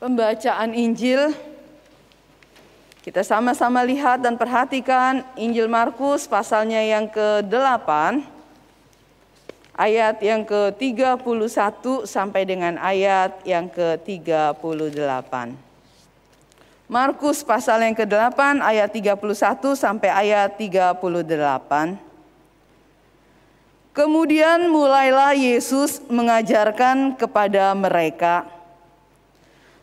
Pembacaan Injil kita sama-sama lihat dan perhatikan Injil Markus pasalnya yang ke-8 ayat yang ke-31 sampai dengan ayat yang ke-38. Markus pasal yang ke-8 ayat 31 sampai ayat 38. Kemudian mulailah Yesus mengajarkan kepada mereka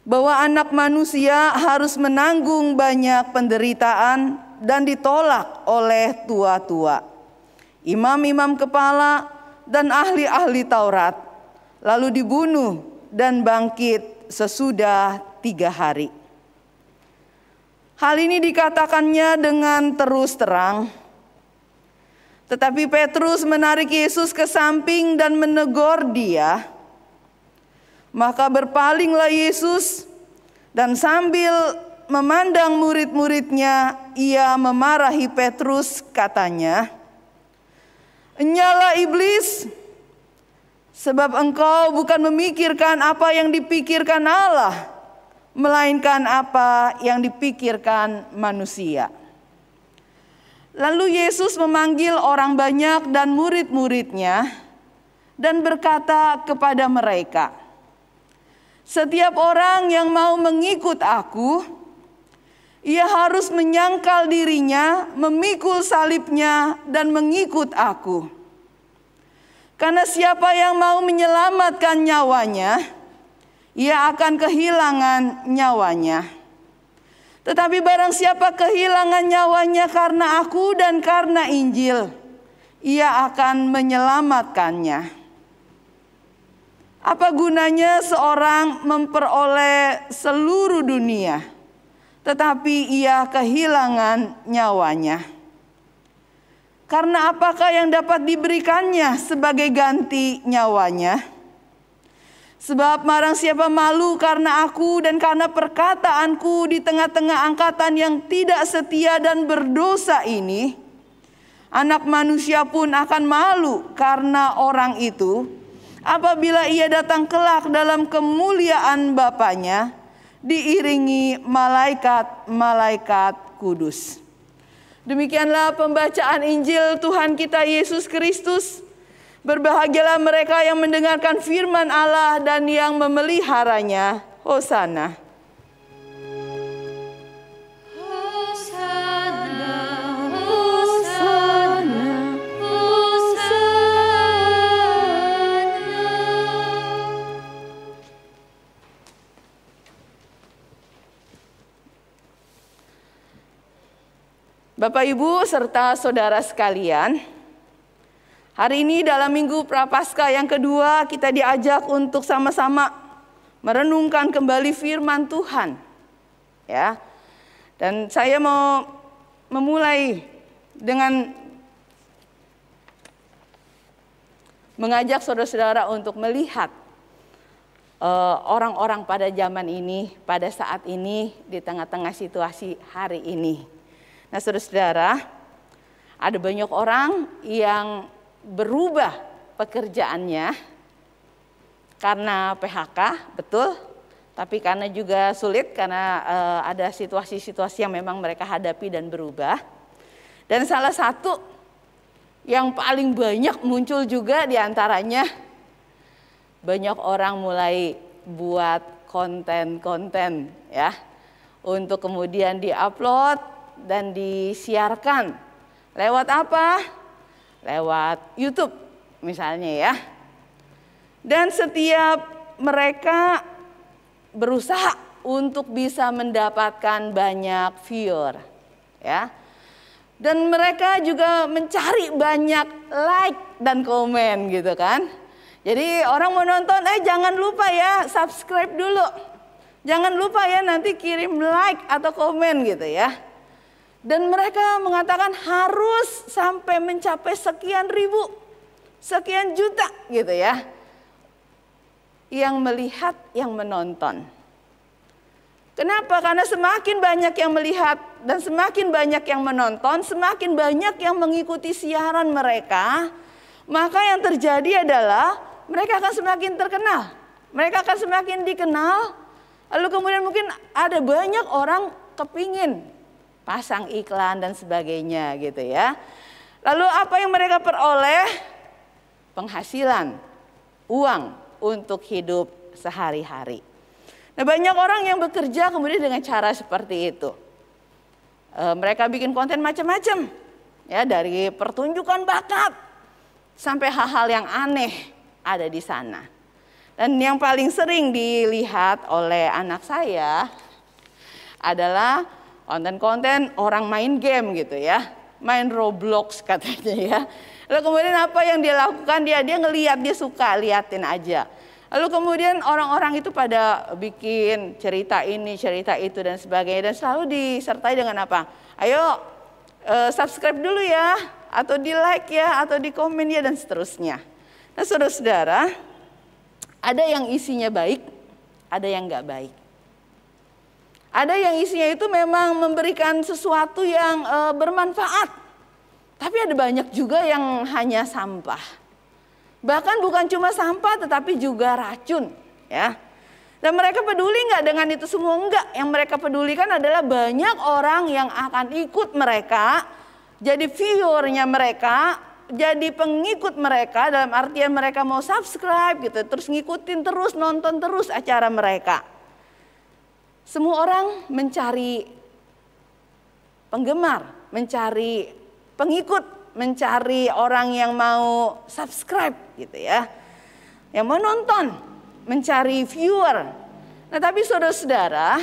bahwa anak manusia harus menanggung banyak penderitaan dan ditolak oleh tua-tua, imam-imam kepala, dan ahli-ahli Taurat, lalu dibunuh dan bangkit sesudah tiga hari. Hal ini dikatakannya dengan terus terang. Tetapi Petrus menarik Yesus ke samping dan menegur dia maka berpalinglah Yesus dan sambil memandang murid-muridnya, ia memarahi Petrus katanya, Nyala iblis, sebab engkau bukan memikirkan apa yang dipikirkan Allah, melainkan apa yang dipikirkan manusia. Lalu Yesus memanggil orang banyak dan murid-muridnya dan berkata kepada mereka, setiap orang yang mau mengikut aku, ia harus menyangkal dirinya, memikul salibnya, dan mengikut aku. Karena siapa yang mau menyelamatkan nyawanya, ia akan kehilangan nyawanya. Tetapi barang siapa kehilangan nyawanya karena aku dan karena Injil, ia akan menyelamatkannya. Apa gunanya seorang memperoleh seluruh dunia, tetapi ia kehilangan nyawanya? Karena apakah yang dapat diberikannya sebagai ganti nyawanya? Sebab marang siapa malu karena aku dan karena perkataanku di tengah-tengah angkatan yang tidak setia dan berdosa ini, anak manusia pun akan malu karena orang itu apabila ia datang kelak dalam kemuliaan Bapaknya diiringi malaikat-malaikat kudus. Demikianlah pembacaan Injil Tuhan kita Yesus Kristus. Berbahagialah mereka yang mendengarkan firman Allah dan yang memeliharanya. Hosana. Bapak Ibu serta saudara sekalian, hari ini dalam Minggu Prapaskah yang kedua kita diajak untuk sama-sama merenungkan kembali firman Tuhan. Ya. Dan saya mau memulai dengan mengajak saudara-saudara untuk melihat eh, orang-orang uh, pada zaman ini, pada saat ini di tengah-tengah situasi hari ini. Nah saudara-saudara, ada banyak orang yang berubah pekerjaannya karena PHK, betul. Tapi karena juga sulit karena uh, ada situasi-situasi yang memang mereka hadapi dan berubah. Dan salah satu yang paling banyak muncul juga di antaranya banyak orang mulai buat konten-konten ya untuk kemudian diupload dan disiarkan lewat apa? Lewat YouTube misalnya ya. Dan setiap mereka berusaha untuk bisa mendapatkan banyak viewer ya. Dan mereka juga mencari banyak like dan komen gitu kan. Jadi orang mau nonton, eh jangan lupa ya subscribe dulu. Jangan lupa ya nanti kirim like atau komen gitu ya. Dan mereka mengatakan harus sampai mencapai sekian ribu, sekian juta gitu ya. Yang melihat, yang menonton. Kenapa? Karena semakin banyak yang melihat dan semakin banyak yang menonton, semakin banyak yang mengikuti siaran mereka, maka yang terjadi adalah mereka akan semakin terkenal. Mereka akan semakin dikenal Lalu kemudian mungkin ada banyak orang kepingin pasang iklan dan sebagainya gitu ya. Lalu apa yang mereka peroleh? Penghasilan, uang untuk hidup sehari-hari. Nah banyak orang yang bekerja kemudian dengan cara seperti itu. E, mereka bikin konten macam-macam. Ya dari pertunjukan bakat sampai hal-hal yang aneh ada di sana. Dan yang paling sering dilihat oleh anak saya adalah konten-konten orang main game gitu ya. Main Roblox katanya ya. Lalu kemudian apa yang dia lakukan? Dia dia ngeliat, dia suka liatin aja. Lalu kemudian orang-orang itu pada bikin cerita ini, cerita itu dan sebagainya dan selalu disertai dengan apa? Ayo uh, subscribe dulu ya, atau di like ya, atau di komen ya dan seterusnya. Nah saudara-saudara, ada yang isinya baik, ada yang nggak baik. Ada yang isinya itu memang memberikan sesuatu yang e, bermanfaat. Tapi ada banyak juga yang hanya sampah. Bahkan bukan cuma sampah tetapi juga racun, ya. Dan mereka peduli nggak dengan itu semua? Enggak. Yang mereka pedulikan adalah banyak orang yang akan ikut mereka, jadi viewernya mereka, jadi pengikut mereka dalam artian mereka mau subscribe gitu, terus ngikutin terus, nonton terus acara mereka. Semua orang mencari penggemar, mencari pengikut, mencari orang yang mau subscribe gitu ya. Yang mau nonton, mencari viewer. Nah tapi saudara-saudara,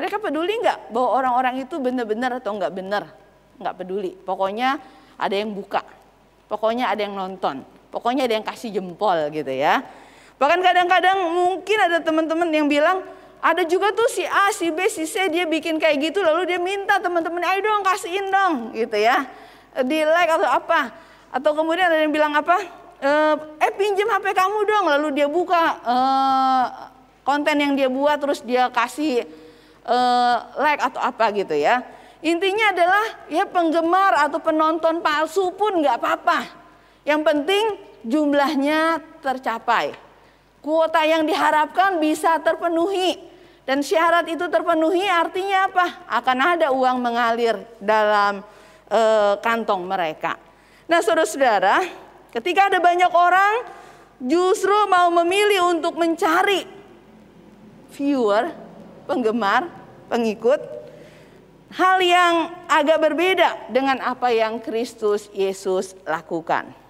mereka peduli nggak bahwa orang-orang itu benar-benar atau nggak benar? Nggak peduli. Pokoknya ada yang buka, pokoknya ada yang nonton, pokoknya ada yang kasih jempol gitu ya. Bahkan kadang-kadang mungkin ada teman-teman yang bilang, ada juga tuh si A, si B, si C dia bikin kayak gitu lalu dia minta teman-teman ayo dong kasihin dong gitu ya. Di like atau apa. Atau kemudian ada yang bilang apa? Eh, eh pinjam HP kamu dong lalu dia buka eh, konten yang dia buat terus dia kasih eh, like atau apa gitu ya. Intinya adalah ya penggemar atau penonton palsu pun nggak apa-apa. Yang penting jumlahnya tercapai. Kuota yang diharapkan bisa terpenuhi. Dan syarat itu terpenuhi artinya apa? Akan ada uang mengalir dalam e, kantong mereka. Nah saudara-saudara, ketika ada banyak orang justru mau memilih untuk mencari viewer, penggemar, pengikut, hal yang agak berbeda dengan apa yang Kristus Yesus lakukan.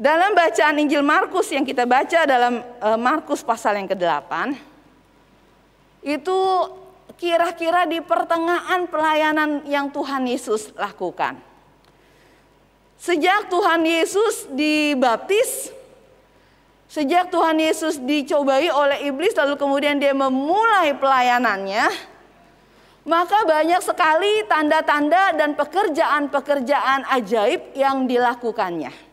Dalam bacaan Injil Markus yang kita baca dalam eh, Markus pasal yang ke-8 itu kira-kira di pertengahan pelayanan yang Tuhan Yesus lakukan. Sejak Tuhan Yesus dibaptis, sejak Tuhan Yesus dicobai oleh iblis lalu kemudian dia memulai pelayanannya, maka banyak sekali tanda-tanda dan pekerjaan-pekerjaan ajaib yang dilakukannya.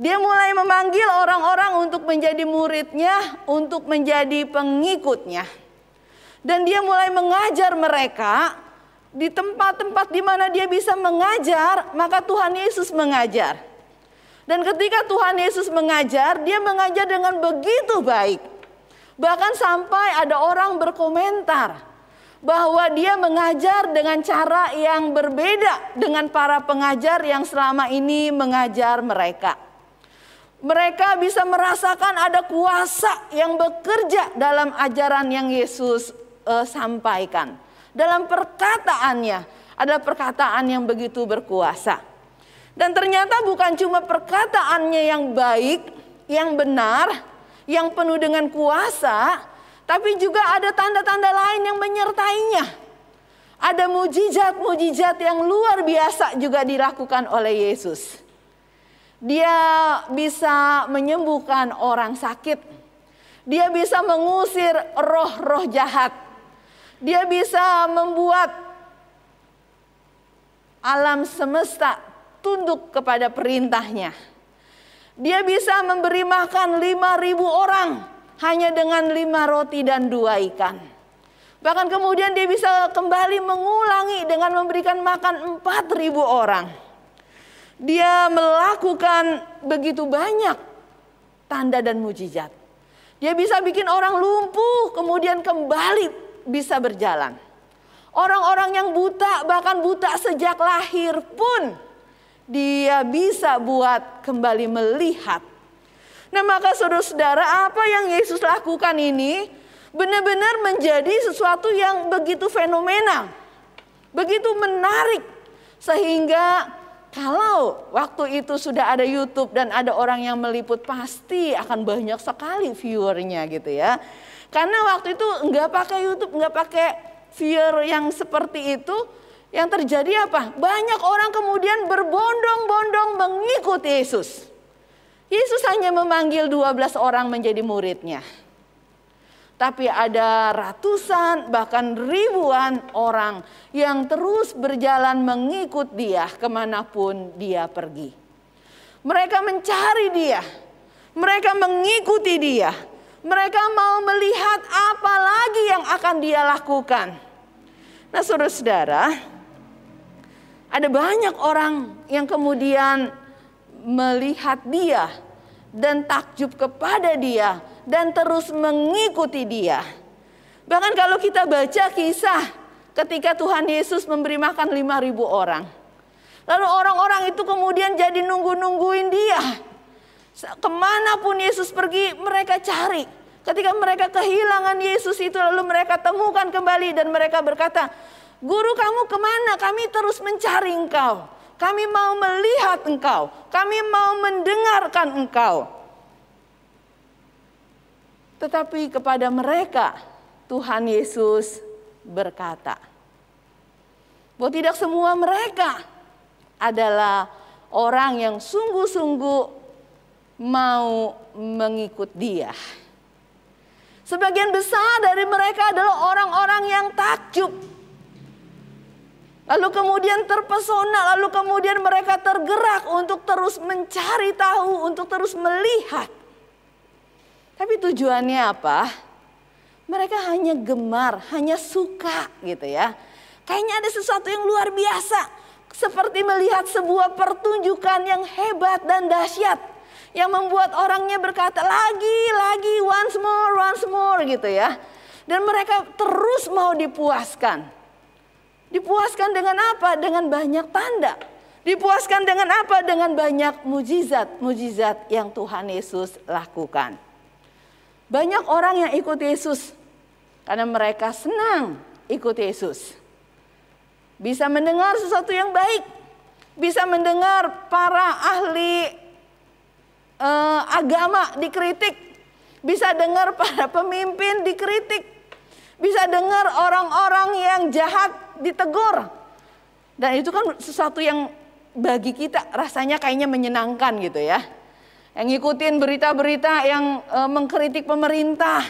Dia mulai memanggil orang-orang untuk menjadi muridnya, untuk menjadi pengikutnya. Dan dia mulai mengajar mereka di tempat-tempat di mana dia bisa mengajar, maka Tuhan Yesus mengajar. Dan ketika Tuhan Yesus mengajar, dia mengajar dengan begitu baik. Bahkan sampai ada orang berkomentar, bahwa dia mengajar dengan cara yang berbeda dengan para pengajar yang selama ini mengajar mereka. Mereka bisa merasakan ada kuasa yang bekerja dalam ajaran yang Yesus uh, sampaikan. Dalam perkataannya, ada perkataan yang begitu berkuasa. Dan ternyata bukan cuma perkataannya yang baik, yang benar, yang penuh dengan kuasa, tapi juga ada tanda-tanda lain yang menyertainya. Ada mujizat-mujizat yang luar biasa juga dilakukan oleh Yesus. Dia bisa menyembuhkan orang sakit. Dia bisa mengusir roh-roh jahat. Dia bisa membuat alam semesta tunduk kepada perintahnya. Dia bisa memberi makan lima ribu orang hanya dengan lima roti dan dua ikan. Bahkan kemudian dia bisa kembali mengulangi dengan memberikan makan empat ribu orang. Dia melakukan begitu banyak tanda dan mujizat. Dia bisa bikin orang lumpuh, kemudian kembali bisa berjalan. Orang-orang yang buta, bahkan buta sejak lahir pun, dia bisa buat kembali melihat. Nah maka saudara-saudara apa yang Yesus lakukan ini benar-benar menjadi sesuatu yang begitu fenomenal. Begitu menarik. Sehingga kalau waktu itu sudah ada YouTube dan ada orang yang meliput pasti akan banyak sekali viewernya gitu ya. Karena waktu itu nggak pakai YouTube, nggak pakai viewer yang seperti itu, yang terjadi apa? Banyak orang kemudian berbondong-bondong mengikuti Yesus. Yesus hanya memanggil 12 orang menjadi muridnya. Tapi ada ratusan bahkan ribuan orang yang terus berjalan mengikut dia ke mana pun dia pergi. Mereka mencari dia, mereka mengikuti dia, mereka mau melihat apa lagi yang akan dia lakukan. Nah saudara-saudara, ada banyak orang yang kemudian melihat dia dan takjub kepada dia dan terus mengikuti dia. Bahkan kalau kita baca kisah ketika Tuhan Yesus memberi makan 5000 orang. Lalu orang-orang itu kemudian jadi nunggu-nungguin dia. Ke mana pun Yesus pergi mereka cari. Ketika mereka kehilangan Yesus itu lalu mereka temukan kembali dan mereka berkata, Guru kamu ke mana? Kami terus mencari engkau. Kami mau melihat engkau. Kami mau mendengarkan engkau. Tetapi kepada mereka Tuhan Yesus berkata, bahwa tidak semua mereka adalah orang yang sungguh-sungguh mau mengikut dia. Sebagian besar dari mereka adalah orang-orang yang takjub. Lalu kemudian terpesona, lalu kemudian mereka tergerak untuk terus mencari tahu, untuk terus melihat. Tapi tujuannya apa? Mereka hanya gemar, hanya suka gitu ya. Kayaknya ada sesuatu yang luar biasa. Seperti melihat sebuah pertunjukan yang hebat dan dahsyat. Yang membuat orangnya berkata lagi, lagi, once more, once more gitu ya. Dan mereka terus mau dipuaskan. Dipuaskan dengan apa? Dengan banyak tanda. Dipuaskan dengan apa? Dengan banyak mujizat, mujizat yang Tuhan Yesus lakukan. Banyak orang yang ikut Yesus. Karena mereka senang ikut Yesus. Bisa mendengar sesuatu yang baik, bisa mendengar para ahli uh, agama dikritik, bisa dengar para pemimpin dikritik, bisa dengar orang-orang yang jahat ditegur. Dan itu kan sesuatu yang bagi kita rasanya kayaknya menyenangkan gitu ya yang ngikutin berita-berita yang e, mengkritik pemerintah,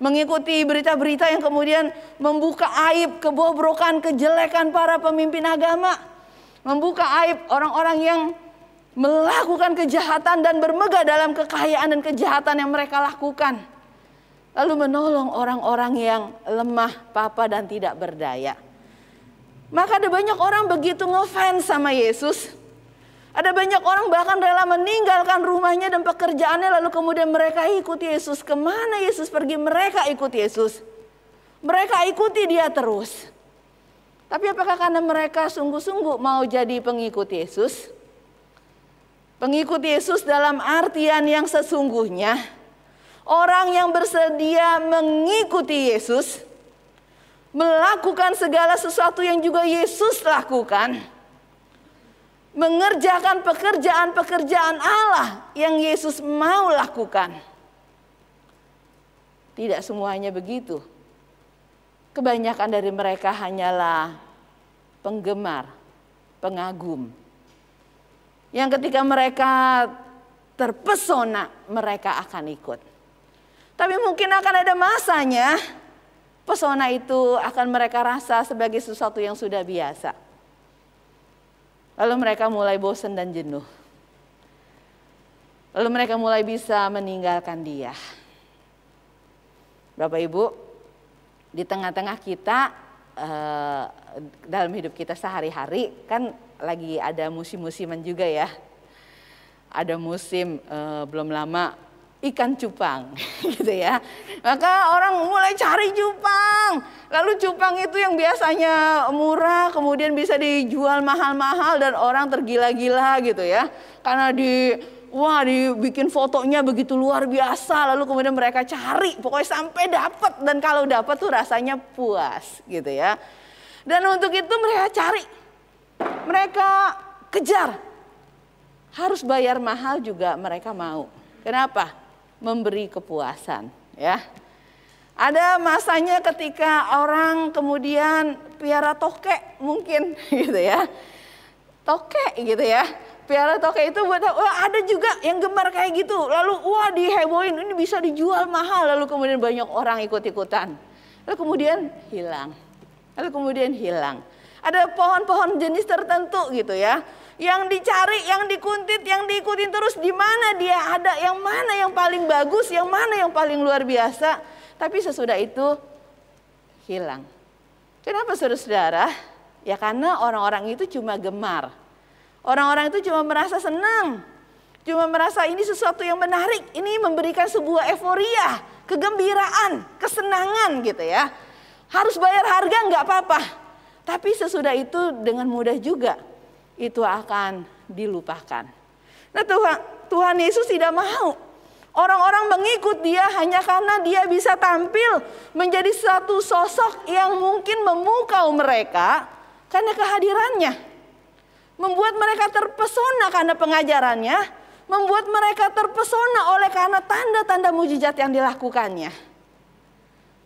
mengikuti berita-berita yang kemudian membuka aib, kebobrokan, kejelekan para pemimpin agama, membuka aib orang-orang yang melakukan kejahatan dan bermegah dalam kekayaan dan kejahatan yang mereka lakukan. Lalu menolong orang-orang yang lemah, papa dan tidak berdaya. Maka ada banyak orang begitu ngefans sama Yesus, ada banyak orang bahkan rela meninggalkan rumahnya dan pekerjaannya lalu kemudian mereka ikuti Yesus. Ke mana Yesus pergi mereka ikuti Yesus. Mereka ikuti dia terus. Tapi apakah karena mereka sungguh-sungguh mau jadi pengikut Yesus? Pengikut Yesus dalam artian yang sesungguhnya. Orang yang bersedia mengikuti Yesus. Melakukan segala sesuatu yang juga Yesus lakukan mengerjakan pekerjaan-pekerjaan Allah yang Yesus mau lakukan. Tidak semuanya begitu. Kebanyakan dari mereka hanyalah penggemar, pengagum. Yang ketika mereka terpesona, mereka akan ikut. Tapi mungkin akan ada masanya pesona itu akan mereka rasa sebagai sesuatu yang sudah biasa Lalu mereka mulai bosan dan jenuh. Lalu mereka mulai bisa meninggalkan dia. Bapak Ibu, di tengah-tengah kita uh, dalam hidup kita sehari-hari kan lagi ada musim-musiman juga ya. Ada musim uh, belum lama ikan cupang gitu ya. Maka orang mulai cari cupang. Lalu cupang itu yang biasanya murah kemudian bisa dijual mahal-mahal dan orang tergila-gila gitu ya. Karena di wah dibikin fotonya begitu luar biasa lalu kemudian mereka cari pokoknya sampai dapat dan kalau dapat tuh rasanya puas gitu ya. Dan untuk itu mereka cari. Mereka kejar. Harus bayar mahal juga mereka mau. Kenapa? Memberi kepuasan ya. Ada masanya ketika orang kemudian piara tokek mungkin gitu ya. Tokek gitu ya. Piara tokek itu buat wah ada juga yang gemar kayak gitu. Lalu wah dihebohin ini bisa dijual mahal lalu kemudian banyak orang ikut-ikutan. Lalu kemudian hilang. Lalu kemudian hilang. Ada pohon-pohon jenis tertentu gitu ya yang dicari, yang dikuntit, yang diikutin terus di mana dia ada, yang mana yang paling bagus, yang mana yang paling luar biasa. Tapi sesudah itu hilang. Kenapa saudara-saudara? Ya karena orang-orang itu cuma gemar. Orang-orang itu cuma merasa senang. Cuma merasa ini sesuatu yang menarik. Ini memberikan sebuah euforia, kegembiraan, kesenangan gitu ya. Harus bayar harga nggak apa-apa. Tapi sesudah itu dengan mudah juga itu akan dilupakan. Nah Tuhan, Tuhan Yesus tidak mau orang-orang mengikut dia hanya karena dia bisa tampil menjadi satu sosok yang mungkin memukau mereka karena kehadirannya. Membuat mereka terpesona karena pengajarannya, membuat mereka terpesona oleh karena tanda-tanda mujizat yang dilakukannya.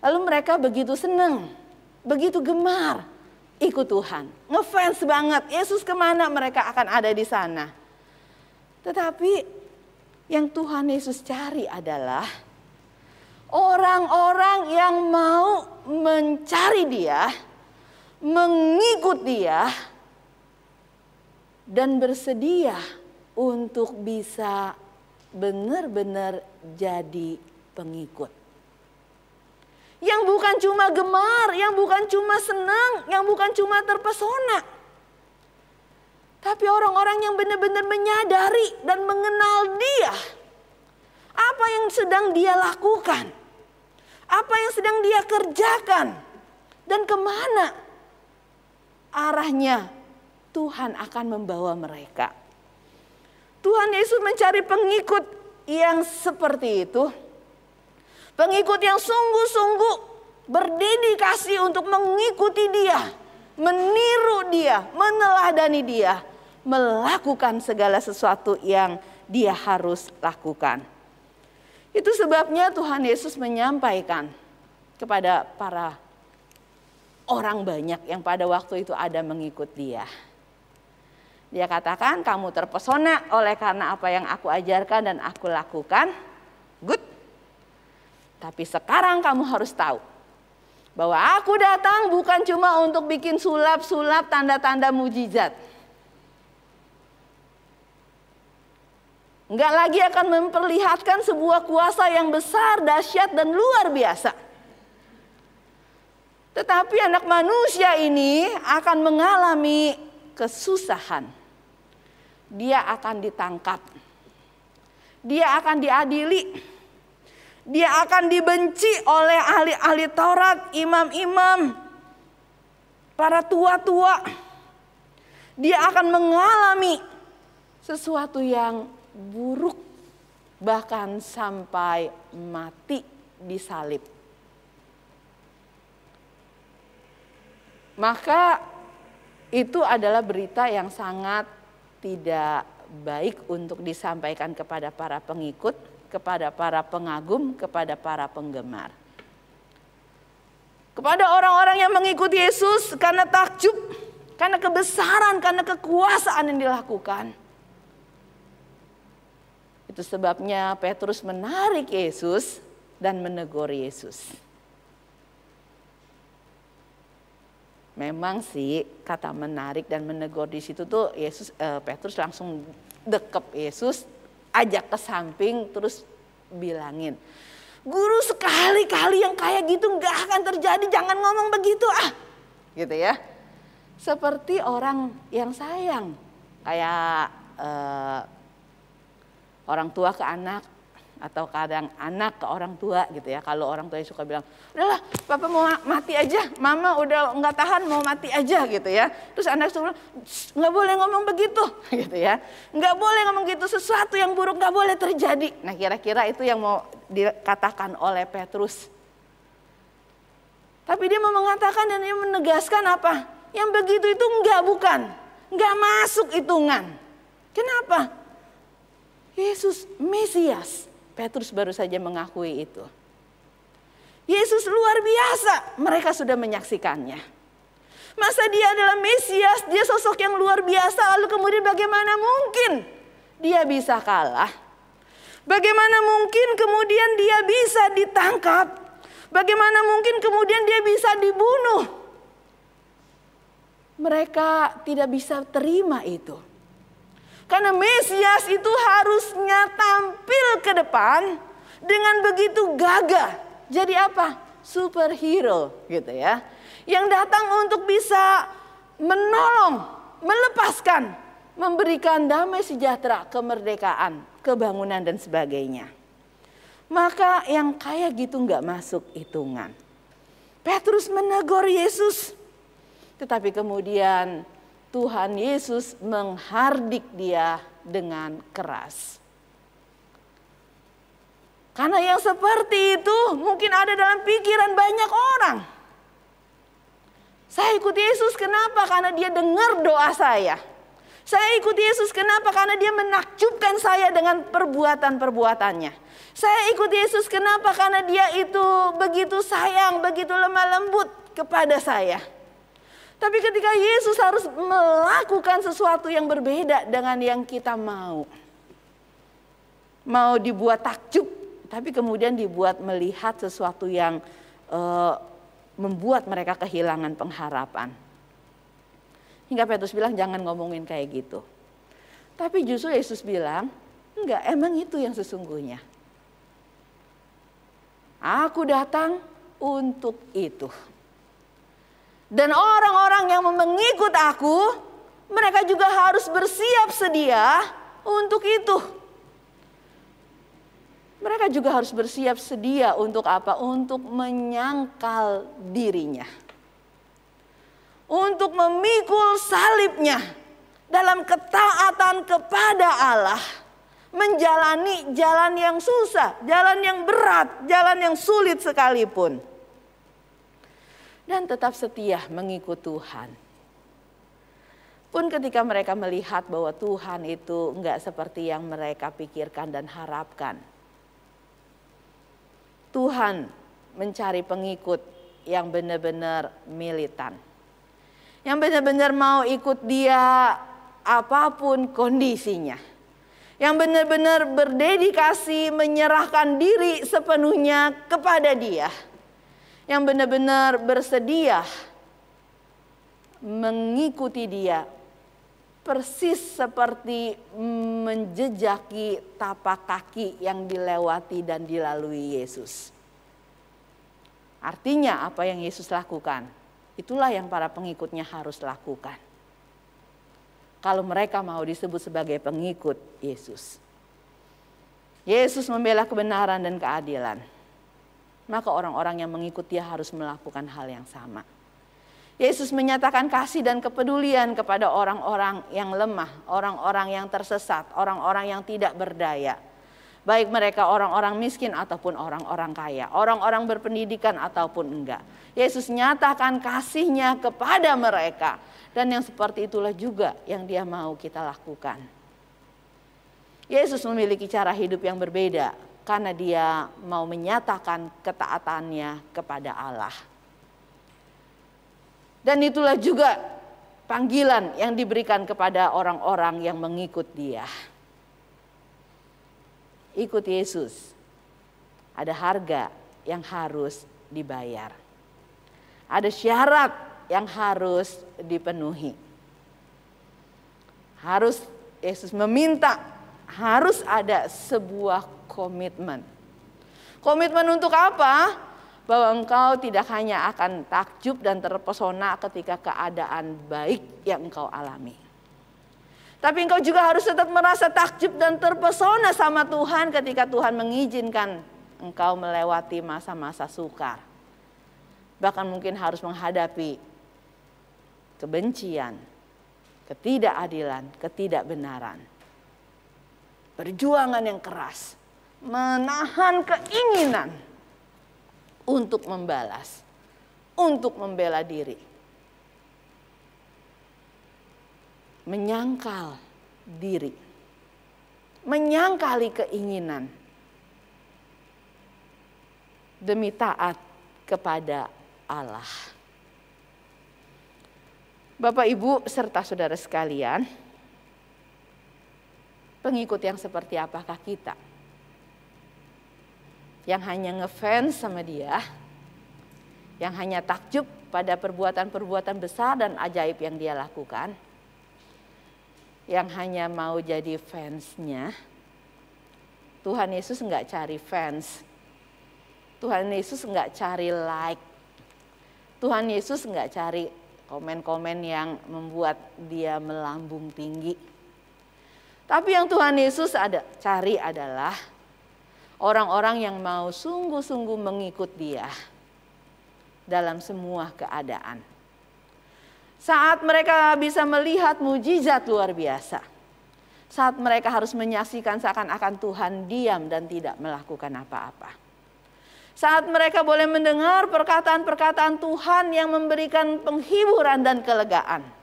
Lalu mereka begitu senang, begitu gemar, ikut Tuhan. Ngefans banget, Yesus ke mana mereka akan ada di sana. Tetapi yang Tuhan Yesus cari adalah orang-orang yang mau mencari dia, mengikut dia, dan bersedia untuk bisa benar-benar jadi pengikut. Yang bukan cuma gemar, yang bukan cuma senang, yang bukan cuma terpesona. Tapi orang-orang yang benar-benar menyadari dan mengenal dia. Apa yang sedang dia lakukan. Apa yang sedang dia kerjakan. Dan ke mana arahnya Tuhan akan membawa mereka. Tuhan Yesus mencari pengikut yang seperti itu Pengikut yang sungguh-sungguh berdedikasi untuk mengikuti dia, meniru dia, meneladani dia, melakukan segala sesuatu yang dia harus lakukan. Itu sebabnya Tuhan Yesus menyampaikan kepada para orang banyak yang pada waktu itu ada mengikut dia. Dia katakan, "Kamu terpesona oleh karena apa yang aku ajarkan dan aku lakukan. Tapi sekarang kamu harus tahu bahwa aku datang bukan cuma untuk bikin sulap-sulap tanda-tanda mujizat. Enggak lagi akan memperlihatkan sebuah kuasa yang besar, dahsyat, dan luar biasa. Tetapi anak manusia ini akan mengalami kesusahan. Dia akan ditangkap. Dia akan diadili dia akan dibenci oleh ahli-ahli Taurat, imam-imam, para tua-tua. Dia akan mengalami sesuatu yang buruk, bahkan sampai mati disalib. Maka itu adalah berita yang sangat tidak baik untuk disampaikan kepada para pengikut kepada para pengagum, kepada para penggemar. Kepada orang-orang yang mengikuti Yesus karena takjub, karena kebesaran, karena kekuasaan yang dilakukan. Itu sebabnya Petrus menarik Yesus dan menegur Yesus. Memang sih kata menarik dan menegur di situ tuh Yesus eh, Petrus langsung dekep Yesus ajak ke samping terus bilangin. Guru sekali-kali yang kayak gitu nggak akan terjadi, jangan ngomong begitu ah. Gitu ya. Seperti orang yang sayang. Kayak uh, orang tua ke anak, atau kadang anak ke orang tua gitu ya. Kalau orang tua suka bilang, udahlah papa mau mati aja, mama udah nggak tahan mau mati aja gitu ya. Terus anak suka nggak boleh ngomong begitu gitu ya. Nggak boleh ngomong gitu, sesuatu yang buruk nggak boleh terjadi. Nah kira-kira itu yang mau dikatakan oleh Petrus. Tapi dia mau mengatakan dan dia menegaskan apa? Yang begitu itu enggak bukan. Enggak masuk hitungan. Kenapa? Yesus Mesias. Petrus baru saja mengakui itu. Yesus luar biasa, mereka sudah menyaksikannya. Masa dia adalah Mesias, dia sosok yang luar biasa, lalu kemudian bagaimana mungkin dia bisa kalah? Bagaimana mungkin kemudian dia bisa ditangkap? Bagaimana mungkin kemudian dia bisa dibunuh? Mereka tidak bisa terima itu. Karena Mesias itu harusnya tampil ke depan dengan begitu gagah. Jadi apa? Superhero gitu ya. Yang datang untuk bisa menolong, melepaskan, memberikan damai sejahtera, kemerdekaan, kebangunan dan sebagainya. Maka yang kayak gitu nggak masuk hitungan. Petrus menegur Yesus. Tetapi kemudian Tuhan Yesus menghardik dia dengan keras. Karena yang seperti itu mungkin ada dalam pikiran banyak orang. Saya ikut Yesus kenapa? Karena dia dengar doa saya. Saya ikut Yesus kenapa? Karena dia menakjubkan saya dengan perbuatan-perbuatannya. Saya ikut Yesus kenapa? Karena dia itu begitu sayang, begitu lemah lembut kepada saya. Tapi ketika Yesus harus melakukan sesuatu yang berbeda dengan yang kita mau. Mau dibuat takjub, tapi kemudian dibuat melihat sesuatu yang uh, membuat mereka kehilangan pengharapan. Hingga Petrus bilang jangan ngomongin kayak gitu. Tapi justru Yesus bilang, enggak, emang itu yang sesungguhnya. Aku datang untuk itu. Dan orang-orang yang mengikut aku, mereka juga harus bersiap sedia untuk itu. Mereka juga harus bersiap sedia untuk apa? Untuk menyangkal dirinya. Untuk memikul salibnya dalam ketaatan kepada Allah. Menjalani jalan yang susah, jalan yang berat, jalan yang sulit sekalipun dan tetap setia mengikut Tuhan. Pun ketika mereka melihat bahwa Tuhan itu enggak seperti yang mereka pikirkan dan harapkan. Tuhan mencari pengikut yang benar-benar militan. Yang benar-benar mau ikut dia apa pun kondisinya. Yang benar-benar berdedikasi menyerahkan diri sepenuhnya kepada dia yang benar-benar bersedia mengikuti dia persis seperti menjejaki tapak kaki yang dilewati dan dilalui Yesus. Artinya apa yang Yesus lakukan, itulah yang para pengikutnya harus lakukan. Kalau mereka mau disebut sebagai pengikut Yesus. Yesus membela kebenaran dan keadilan maka orang-orang yang mengikut dia harus melakukan hal yang sama. Yesus menyatakan kasih dan kepedulian kepada orang-orang yang lemah, orang-orang yang tersesat, orang-orang yang tidak berdaya. Baik mereka orang-orang miskin ataupun orang-orang kaya, orang-orang berpendidikan ataupun enggak. Yesus nyatakan kasihnya kepada mereka. Dan yang seperti itulah juga yang dia mau kita lakukan. Yesus memiliki cara hidup yang berbeda karena dia mau menyatakan ketaatannya kepada Allah. Dan itulah juga panggilan yang diberikan kepada orang-orang yang mengikut dia. Ikut Yesus. Ada harga yang harus dibayar. Ada syarat yang harus dipenuhi. Harus Yesus meminta harus ada sebuah komitmen. Komitmen untuk apa? Bahwa engkau tidak hanya akan takjub dan terpesona ketika keadaan baik yang engkau alami. Tapi engkau juga harus tetap merasa takjub dan terpesona sama Tuhan ketika Tuhan mengizinkan engkau melewati masa-masa sukar. Bahkan mungkin harus menghadapi kebencian, ketidakadilan, ketidakbenaran. Perjuangan yang keras, menahan keinginan untuk membalas, untuk membela diri. Menyangkal diri, menyangkali keinginan demi taat kepada Allah. Bapak, Ibu, serta saudara sekalian, pengikut yang seperti apakah kita? Yang hanya ngefans sama dia, yang hanya takjub pada perbuatan-perbuatan besar dan ajaib yang dia lakukan, yang hanya mau jadi fansnya, Tuhan Yesus nggak cari fans, Tuhan Yesus nggak cari like, Tuhan Yesus nggak cari komen-komen yang membuat dia melambung tinggi. Tapi yang Tuhan Yesus ada cari adalah orang-orang yang mau sungguh-sungguh mengikut dia dalam semua keadaan. Saat mereka bisa melihat mujizat luar biasa. Saat mereka harus menyaksikan seakan-akan Tuhan diam dan tidak melakukan apa-apa. Saat mereka boleh mendengar perkataan-perkataan Tuhan yang memberikan penghiburan dan kelegaan.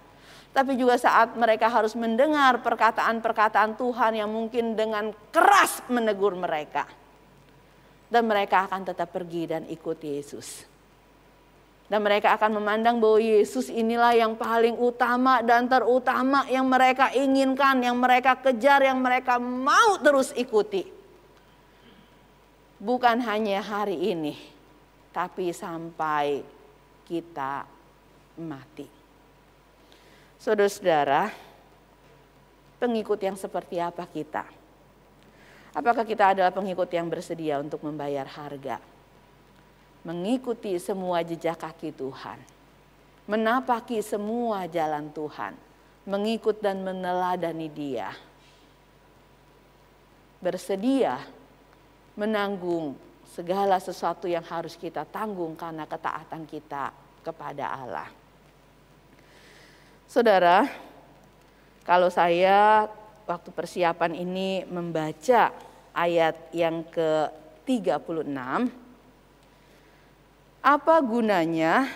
Tapi juga saat mereka harus mendengar perkataan-perkataan Tuhan yang mungkin dengan keras menegur mereka. Dan mereka akan tetap pergi dan ikut Yesus. Dan mereka akan memandang bahwa Yesus inilah yang paling utama dan terutama yang mereka inginkan, yang mereka kejar, yang mereka mau terus ikuti bukan hanya hari ini, tapi sampai kita mati. Saudara-saudara, pengikut yang seperti apa kita? Apakah kita adalah pengikut yang bersedia untuk membayar harga? Mengikuti semua jejak kaki Tuhan. Menapaki semua jalan Tuhan. Mengikut dan meneladani dia. Bersedia menanggung segala sesuatu yang harus kita tanggung karena ketaatan kita kepada Allah. Saudara, kalau saya waktu persiapan ini membaca ayat yang ke-36, apa gunanya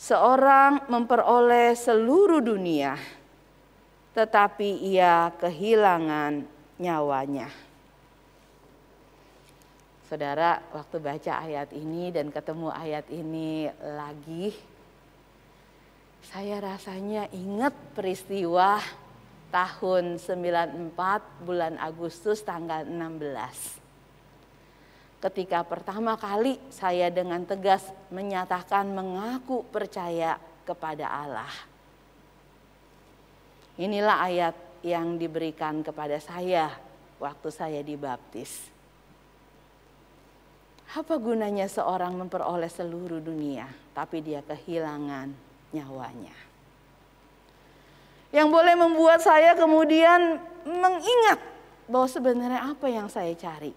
seorang memperoleh seluruh dunia tetapi ia kehilangan nyawanya? Saudara, waktu baca ayat ini dan ketemu ayat ini lagi, saya rasanya ingat peristiwa tahun 94 bulan Agustus tanggal 16. Ketika pertama kali saya dengan tegas menyatakan mengaku percaya kepada Allah. Inilah ayat yang diberikan kepada saya waktu saya dibaptis. Apa gunanya seorang memperoleh seluruh dunia, tapi dia kehilangan nyawanya? Yang boleh membuat saya kemudian mengingat bahwa sebenarnya apa yang saya cari,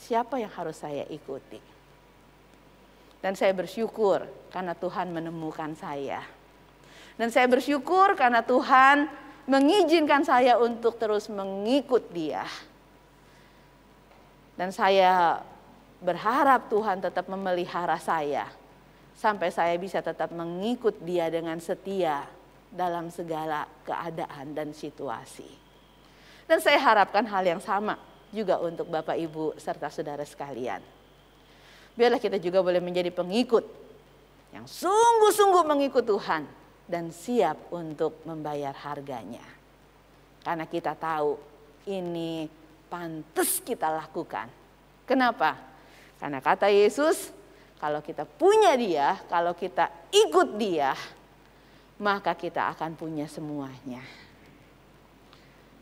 siapa yang harus saya ikuti. Dan saya bersyukur karena Tuhan menemukan saya. Dan saya bersyukur karena Tuhan mengizinkan saya untuk terus mengikut Dia. Dan saya berharap Tuhan tetap memelihara saya sampai saya bisa tetap mengikut Dia dengan setia dalam segala keadaan dan situasi. Dan saya harapkan hal yang sama juga untuk Bapak Ibu serta saudara sekalian. Biarlah kita juga boleh menjadi pengikut yang sungguh-sungguh mengikut Tuhan dan siap untuk membayar harganya. Karena kita tahu ini pantas kita lakukan. Kenapa? Karena kata Yesus, kalau kita punya dia, kalau kita ikut dia, maka kita akan punya semuanya.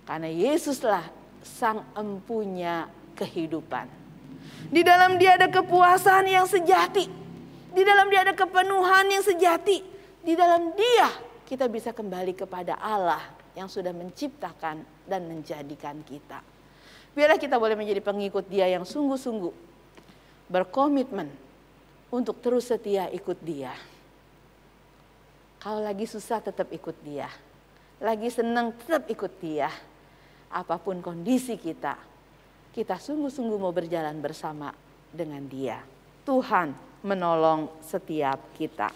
Karena Yesuslah sang empunya kehidupan. Di dalam dia ada kepuasan yang sejati. Di dalam dia ada kepenuhan yang sejati. Di dalam dia kita bisa kembali kepada Allah yang sudah menciptakan dan menjadikan kita. Biarlah kita boleh menjadi pengikut dia yang sungguh-sungguh berkomitmen untuk terus setia ikut dia. Kalau lagi susah tetap ikut dia. Lagi senang tetap ikut dia. Apa pun kondisi kita, kita sungguh-sungguh mau berjalan bersama dengan dia. Tuhan menolong setiap kita.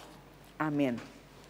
Amin.